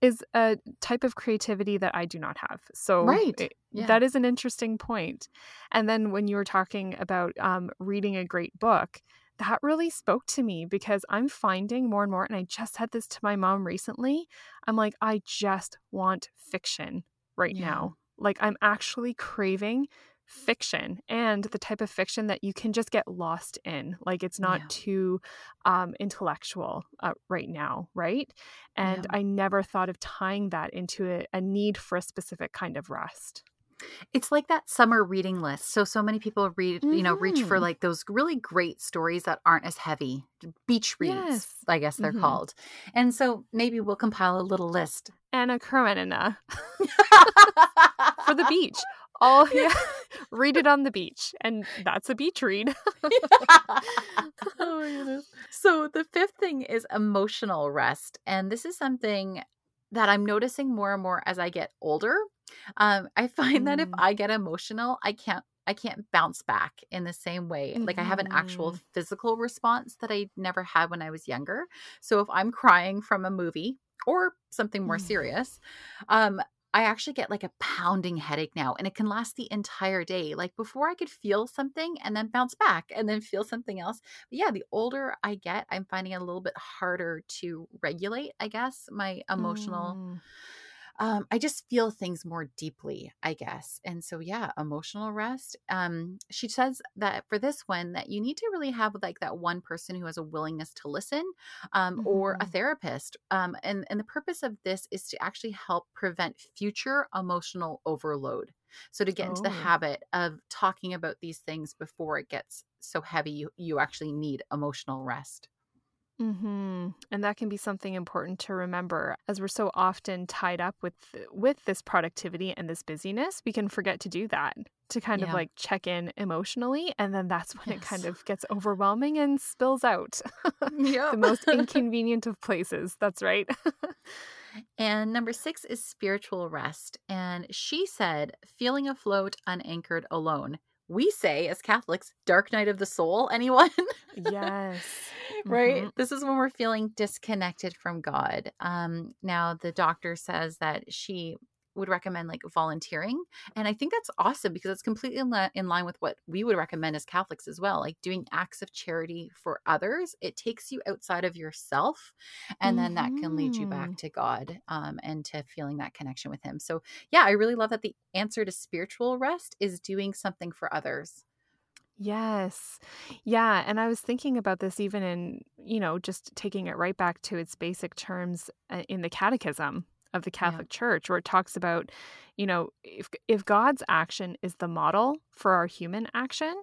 is a type of creativity that I do not have. So Right. it- Yeah. that is an interesting point. And then when you were talking about um, reading a great book, that really spoke to me because I'm finding more and more, and I just said this to my mom recently. I'm like, I just want fiction right Yeah. now. Like, I'm actually craving fiction and the type of fiction that you can just get lost in. Like, it's not Yeah. too um, intellectual uh, right now, right? And Yeah. I never thought of tying that into a, a need for a specific kind of rest. It's like that summer reading list. So so many people read, you know, reach for Mhm. like those really great stories that aren't as heavy. Beach reads, Yes. I guess they're Mhm. called. And so maybe we'll compile a little list. Anna Karenina for the beach. All yeah, read it on the beach, and that's a beach read. oh my goodness. So the fifth thing is emotional rest. And this is something that I'm noticing more and more as I get older. Um, I find that if Mm. I get emotional, I can't I can't bounce back in the same way. Like I have an actual Mhm. physical response that I never had when I was younger. So if I'm crying from a movie or something more Mm. serious, um, I actually get like a pounding headache now, and it can last the entire day. Like before, I could feel something and then bounce back and then feel something else. But yeah, the older I get, I'm finding it a little bit harder to regulate, I guess, my emotional. Mm. Um, I just feel things more deeply, I guess. And so, yeah, emotional rest. Um, she says that for this one, that you need to really have like that one person who has a willingness to listen um, or a Mhm. therapist. Um, and, and the purpose of this is to actually help prevent future emotional overload. So to get into the Oh. habit of talking about these things before it gets so heavy, you, you actually need emotional rest. Hmm And that can be something important to remember as we're so often tied up with with this productivity and this busyness, we can forget to do that. To kind of like check in emotionally and then that's when it kind of gets overwhelming and spills out. Yep. the most inconvenient of places. That's right. And number six is spiritual rest. And she said, feeling afloat, unanchored, alone. We say, as Catholics, dark night of the soul. Anyone? yes. right? Mhm. This is when we're feeling disconnected from God. Um, now, the doctor says that she would recommend like volunteering. And I think that's awesome because it's completely in, li- in line with what we would recommend as Catholics as well, like doing acts of charity for others. It takes you outside of yourself, and then that can lead you back Mhm. to God um, and to feeling that connection with Him. So, yeah, I really love that the answer to spiritual rest is doing something for others. Yes. Yeah. And I was thinking about this even in, you know, just taking it right back to its basic terms uh, in the catechism of the Yeah. Catholic Church, where it talks about, you know, if, if God's action is the model for our human action,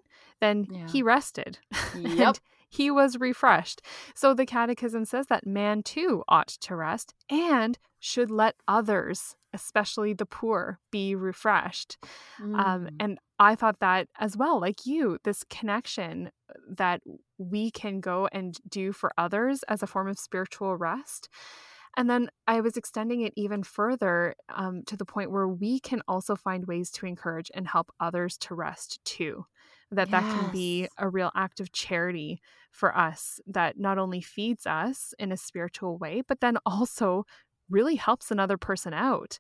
then Yeah. he rested Yep. and he was refreshed. So the catechism says that man too ought to rest and should let others, especially the poor, be refreshed. Um, Mm. and I thought that as well, like you, this connection that we can go and do for others as a form of spiritual rest. And then I was extending it even further um, to the point where we can also find ways to encourage and help others to rest too. That that can be a real act of charity for us that not only feeds us in a spiritual way, but then also really helps another person out.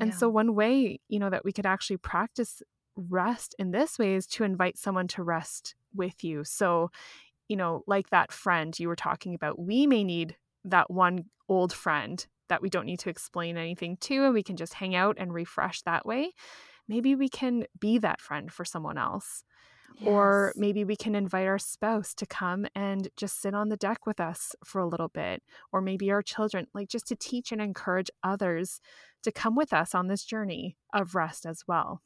And so, one way, you know, that we could actually practice rest in this way is to invite someone to rest with you. So, you know, like that friend you were talking about, we may need that one old friend that we don't need to explain anything to, and we can just hang out and refresh that way. Maybe we can be that friend for someone else. Or maybe we can invite our spouse to come and just sit on the deck with us for a little bit. Or maybe our children, like just to teach and encourage others to come with us on this journey of rest as well.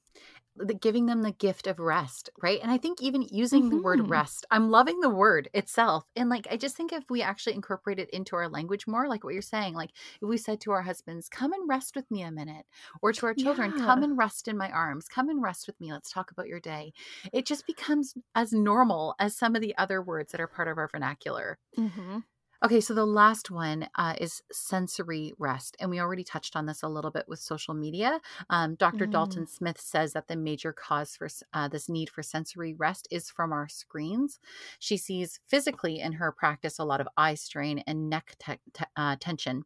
The giving them the gift of rest, right? And I think even using the word Mhm. rest, I'm loving the word itself. And like I just think if we actually incorporate it into our language more, like what you're saying, like if we said to our husbands, "Come and rest with me a minute," or to our children, "Come and rest in my arms. Come and rest with me. Let's talk about your day." It just becomes as normal as some of the other words that are part of our vernacular. Mm-hmm. Okay, so the last one uh, is sensory rest. And we already touched on this a little bit with social media. Um, Dr. Mm. Dalton Smith says that the major cause for uh, this need for sensory rest is from our screens. She sees physically in her practice a lot of eye strain and neck te- te- uh, tension.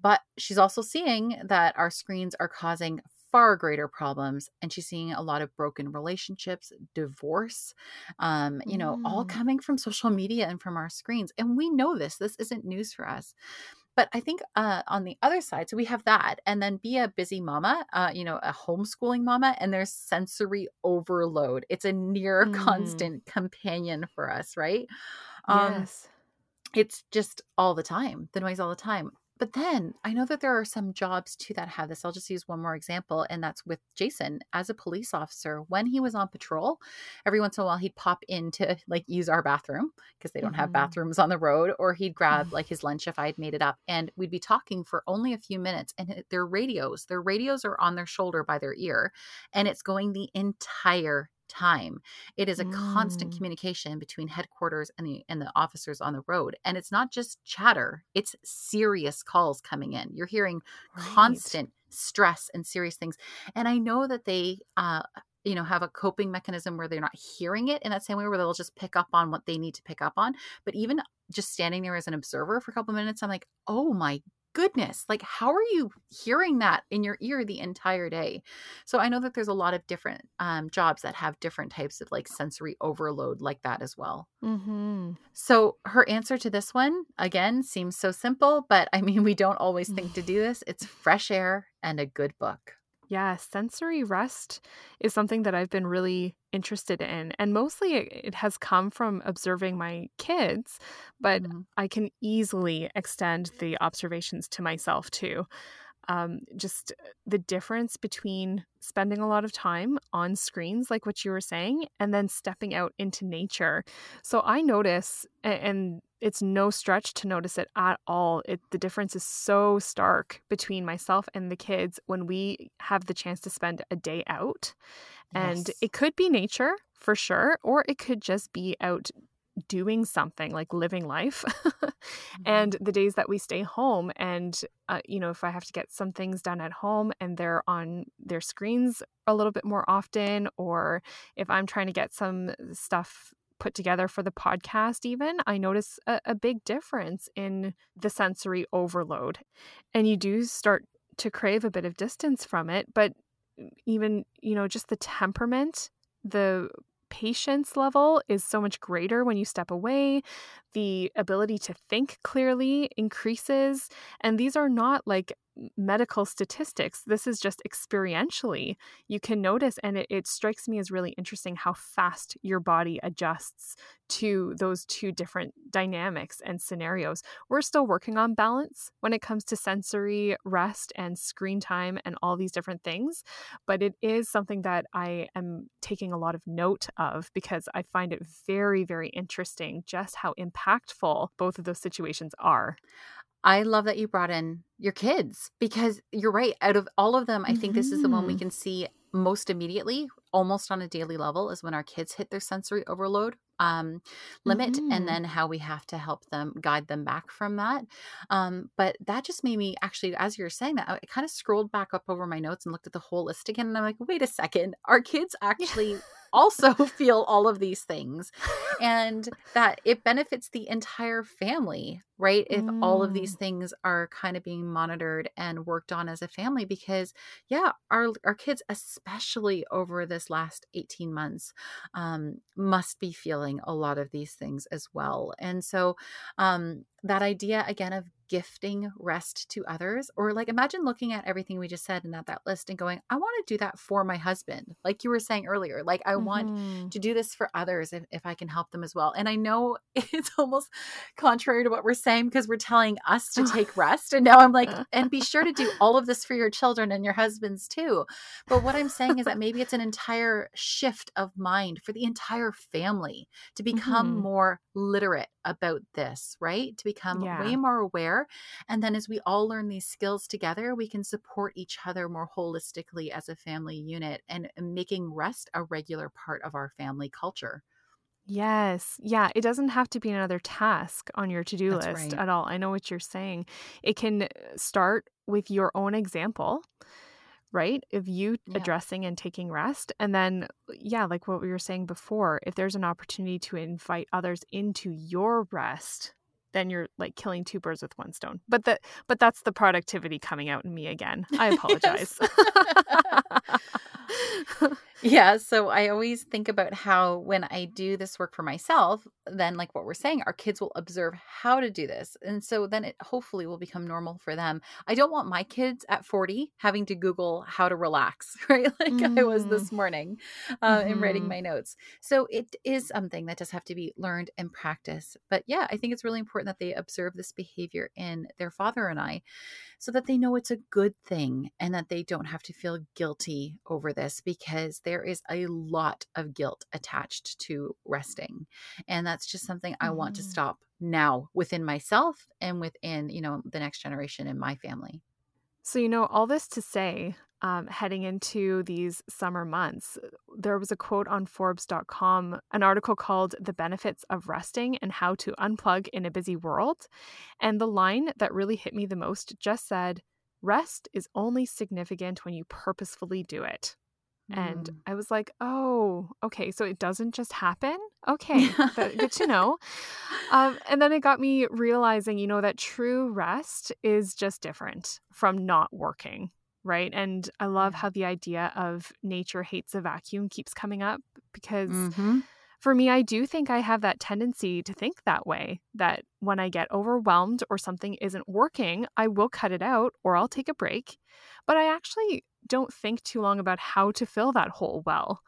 But she's also seeing that our screens are causing far greater problems and she's seeing a lot of broken relationships divorce um you know all Mm. coming from social media and from our screens and we know this this isn't news for us but i think uh on the other side so we have that and then be a busy mama uh you know a homeschooling mama and there's sensory overload it's a near Mm. constant companion for us right um yes. it's just all the time the noise all the time but then I know that there are some jobs too that have this. I'll just use one more example, and that's with Jason as a police officer. When he was on patrol, every once in a while he'd pop in to like use our bathroom because they don't mm-hmm. have bathrooms on the road, or he'd grab like his lunch if I'd made it up, and we'd be talking for only a few minutes. And their radios, their radios are on their shoulder by their ear, and it's going the entire time. It is a mm. constant communication between headquarters and the and the officers on the road. And it's not just chatter, it's serious calls coming in. You're hearing right. constant stress and serious things. And I know that they uh you know have a coping mechanism where they're not hearing it in that same way where they'll just pick up on what they need to pick up on but even just standing there as an observer for a couple of minutes i'm like oh my goodness, like how are you hearing that in your ear the entire day? So I know that there's a lot of different um, jobs that have different types of like sensory overload like that as well. Mm-hmm. So her answer to this one, again, seems so simple, but I mean, we don't always think to do this. It's fresh air and a good book. Yeah, sensory rest is something that I've been really interested in. And mostly it, has come from observing my kids, but mm-hmm. I can easily extend the observations to myself too. Um, just the difference between spending a lot of time on screens, like what you were saying, and then stepping out into nature. So I notice, and it's no stretch to notice it at all. It the difference is so stark between myself and the kids when we have the chance to spend a day out. And yes. it could be nature for sure, or it could just be out doing something like living life mm-hmm. and the days that we stay home and uh, you know if i have to get some things done at home and they're on their screens a little bit more often or if i'm trying to get some stuff put together for the podcast, even, I notice a, a big difference in the sensory overload. And you do start to crave a bit of distance from it. But even, you know, just the temperament, the patience level is so much greater when you step away. The ability to think clearly increases. And these are not like medical statistics. This is just experientially. You can notice, and it, it, strikes me as really interesting how fast your body adjusts to those two different dynamics and scenarios. We're still working on balance when it comes to sensory rest and screen time and all these different things, but it is something that I am taking a lot of note of because I find it very, very interesting just how impactful both of those situations are. I love that you brought in your kids because you're right. Out of all of them, I think mm-hmm. this is the one we mm-hmm. can see most immediately, almost on a daily level, is when our kids hit their sensory overload um, limit mm-hmm. and then how we have to help them guide them back from that. Um, but that just made me actually, as you were saying that, I kind of scrolled back up over my notes and looked at the whole list again. And I'm like, wait a second, our kids actually also feel all of these things and that it benefits the entire family right if mm. all of these mm. things are kind of being monitored and worked on as a family because yeah our our kids especially over this last 18 months um, must be feeling a lot of these things as well and so um, that idea again of gifting rest to others or like imagine looking at everything we just said and at that list and going i want to do that for my husband like you were saying earlier like i mm-hmm. want to do this for others if, if i can help them as well and i know it's almost contrary to what we're saying because we're telling us to take rest and now i'm like and be sure to do all of this for your children and your husbands too but what i'm saying is that maybe it's an entire shift of mind for the entire family to become mm-hmm. more literate about this right to become yeah. way more aware and then as we all learn these skills together, we can support each other more holistically as a family unit and making rest a regular part of our family culture. Yes. Yeah. It doesn't have to be another task on your to do list right. at all. I know what you're saying. It can uh, start with your own example, right? Of you yeah. addressing and taking rest. And then, yeah, like what we were saying before, if there's an opportunity to invite others into your rest, then you're like killing two birds with one stone. But that but that's the productivity coming out in me again. I apologize. Yeah, so I always think about how when I do this work for myself, then like what we're saying, our kids will observe how to do this. And so then it hopefully will become normal for them. I don't want my kids at 40 having to Google how to relax, right? Like mm. I was mm. this morning uh, mm-hmm. in writing mm-hmm. my notes. So it is something that does have to be learned and practiced. But yeah, I think it's really important that they observe this behavior in their father and I so that they know it's a good thing and that they don't have to feel guilty over this because there is a lot of guilt attached to resting. And that's just something I want to mm. stop now within myself and within, you know, the next generation in my family. So, you know, all this to say, um, heading into these summer months, there was a quote on Forbes.com, an article called The Benefits of Resting and How to Unplug in a Busy World. And the line that really hit me the most just said, Rest is only significant when you purposefully do it. And mm. I was like, oh, okay. So it doesn't just happen? Okay. good to know. Um, and then it got me realizing, you know, that true rest is just different from not working. Right. And I love how the idea of nature hates a vacuum keeps coming up because mm-hmm. For me, I do think I have that tendency to think that way that when I get overwhelmed or something isn't working, I will cut it out or I'll take a break. But I actually don't think too long about how to fill that hole well.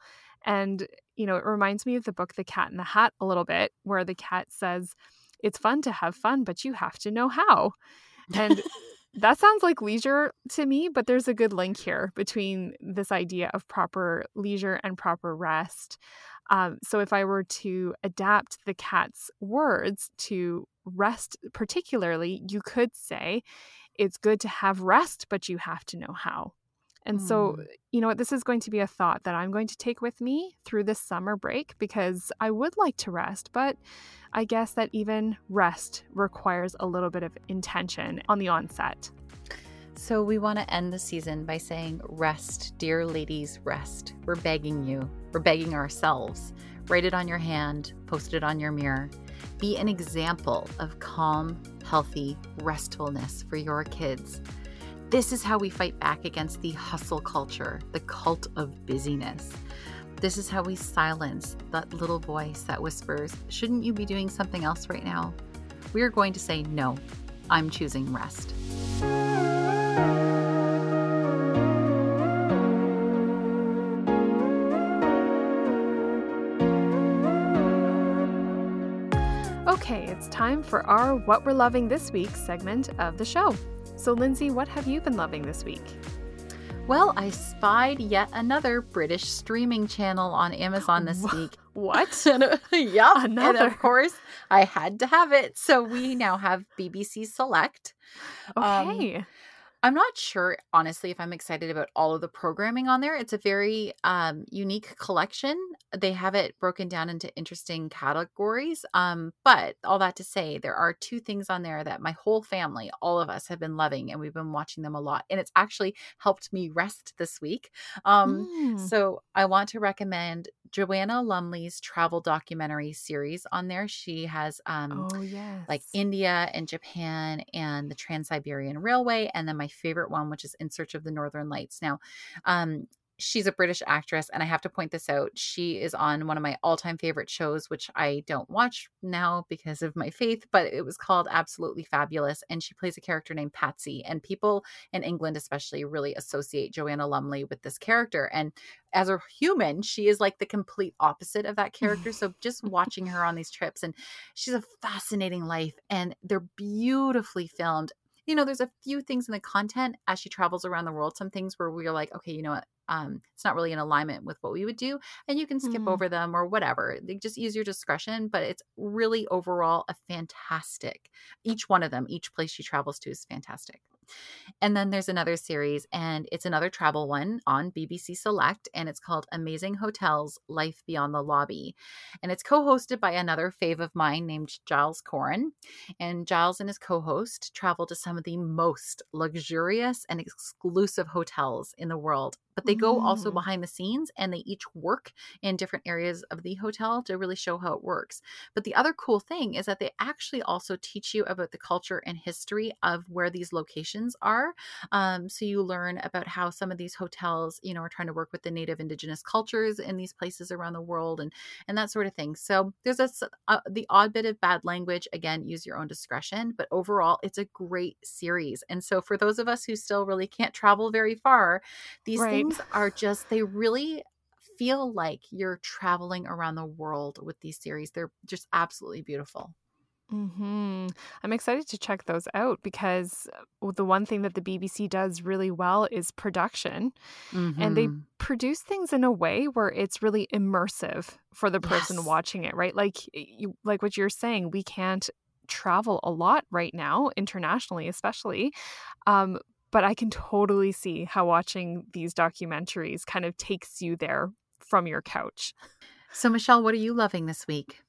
And, you know, it reminds me of the book The Cat in the Hat a little bit, where the cat says, It's fun to have fun, but you have to know how. And that sounds like leisure to me, but there's a good link here between this idea of proper leisure and proper rest. Um, so, if I were to adapt the cat's words to rest, particularly, you could say, It's good to have rest, but you have to know how. And mm. so, you know what, this is going to be a thought that I'm going to take with me through this summer break because I would like to rest, but I guess that even rest requires a little bit of intention on the onset. So, we want to end the season by saying, Rest, dear ladies, rest. We're begging you. We're begging ourselves. Write it on your hand, post it on your mirror. Be an example of calm, healthy restfulness for your kids. This is how we fight back against the hustle culture, the cult of busyness. This is how we silence that little voice that whispers, Shouldn't you be doing something else right now? We are going to say, No, I'm choosing rest. Okay, it's time for our What We're Loving This Week segment of the show. So, Lindsay, what have you been loving this week? Well, I spied yet another British streaming channel on Amazon this week. What? yeah, another. And of course, I had to have it. So we now have BBC Select. Okay. Um, I'm not sure, honestly, if I'm excited about all of the programming on there. It's a very um, unique collection. They have it broken down into interesting categories. Um, but all that to say, there are two things on there that my whole family, all of us, have been loving, and we've been watching them a lot. And it's actually helped me rest this week. Um, mm. So I want to recommend Joanna Lumley's travel documentary series on there. She has um, oh, yes. like India and Japan and the Trans Siberian Railway, and then my favorite one, which is In Search of the Northern Lights. Now, um, she's a British actress, and I have to point this out. She is on one of my all time favorite shows, which I don't watch now because of my faith, but it was called Absolutely Fabulous. And she plays a character named Patsy. And people in England, especially, really associate Joanna Lumley with this character. And as a human, she is like the complete opposite of that character. So just watching her on these trips, and she's a fascinating life, and they're beautifully filmed you know, there's a few things in the content as she travels around the world, some things where we're like, okay, you know what, um, it's not really in alignment with what we would do, and you can skip mm. over them or whatever. They just use your discretion, but it's really overall a fantastic. Each one of them, each place she travels to is fantastic. And then there's another series, and it's another travel one on BBC Select, and it's called Amazing Hotels Life Beyond the Lobby. And it's co hosted by another fave of mine named Giles Coren. And Giles and his co host travel to some of the most luxurious and exclusive hotels in the world but they go also Mm. behind the scenes and they each work in different areas of the hotel to really show how it works. But the other cool thing is that they actually also teach you about the culture and history of where these locations are. Um, so you learn about how some of these hotels, you know, are trying to work with the native indigenous cultures in these places around the world and and that sort of thing. So there's a, s- uh, the odd bit of bad language. Again, use your own discretion. But overall, it's a great series. And so for those of us who still really can't travel very far, these Right. things are just they really feel like you're traveling around the world with these series. They're just absolutely beautiful. hmm I'm excited to check those out because uh, the one thing that the BBC does really well is production. and they Mhm. produce things in a way where it's really immersive for the person Yes. watching it right like you like what you're saying we can't travel a lot right now internationally especially um but i can totally see how watching these documentaries kind of takes you there from your couch So Michelle, what are you loving this week?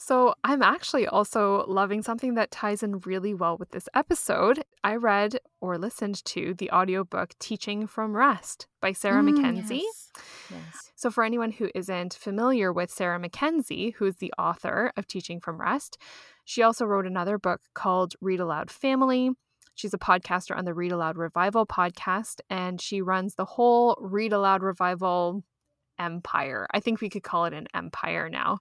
So, I'm actually also loving something that ties in really well with this episode. I read or listened to the audiobook Teaching from Rest by Sarah Mm, Mackenzie. Yes. yes. So, for anyone who isn't familiar with Sarah Mackenzie, who's the author of Teaching from Rest, she also wrote another book called Read Aloud Family. She's a podcaster on the Read Aloud Revival podcast, and she runs the whole Read Aloud Revival empire. I think we could call it an empire now.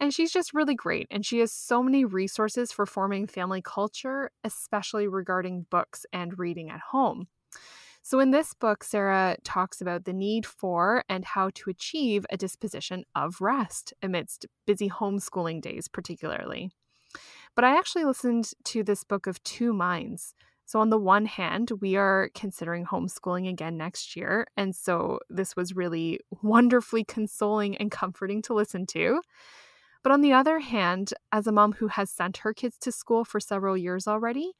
And she's just really great. And she has so many resources for forming family culture, especially regarding books and reading at home. So, in this book, Sarah talks about the need for and how to achieve a disposition of rest amidst busy homeschooling days, particularly. But I actually listened to this book of two minds. So, on the one hand, we are considering homeschooling again next year. And so, this was really wonderfully consoling and comforting to listen to. But on the other hand, as a mom who has sent her kids to school for several years already,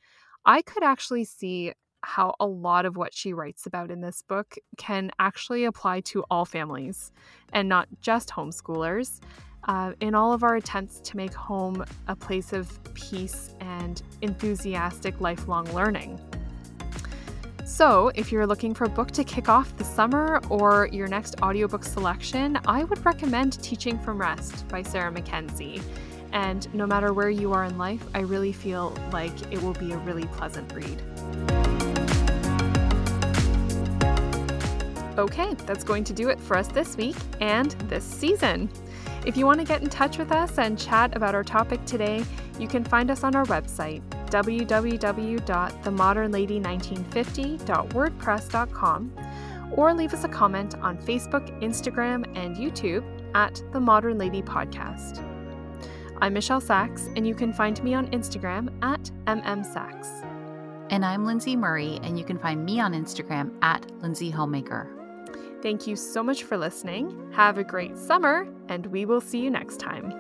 I could actually see how a lot of what she writes about in this book can actually apply to all families and not just homeschoolers. Uh, in all of our attempts to make home a place of peace and enthusiastic lifelong learning. So, if you're looking for a book to kick off the summer or your next audiobook selection, I would recommend Teaching from Rest by Sarah Mackenzie. And no matter where you are in life, I really feel like it will be a really pleasant read. Okay, that's going to do it for us this week and this season. If you want to get in touch with us and chat about our topic today, you can find us on our website, www.themodernlady1950.wordpress.com, or leave us a comment on Facebook, Instagram, and YouTube at The Modern Lady Podcast. I'm Michelle Sachs, and you can find me on Instagram at mmsachs. And I'm Lindsay Murray, and you can find me on Instagram at Lindsay Homemaker. Thank you so much for listening. Have a great summer, and we will see you next time.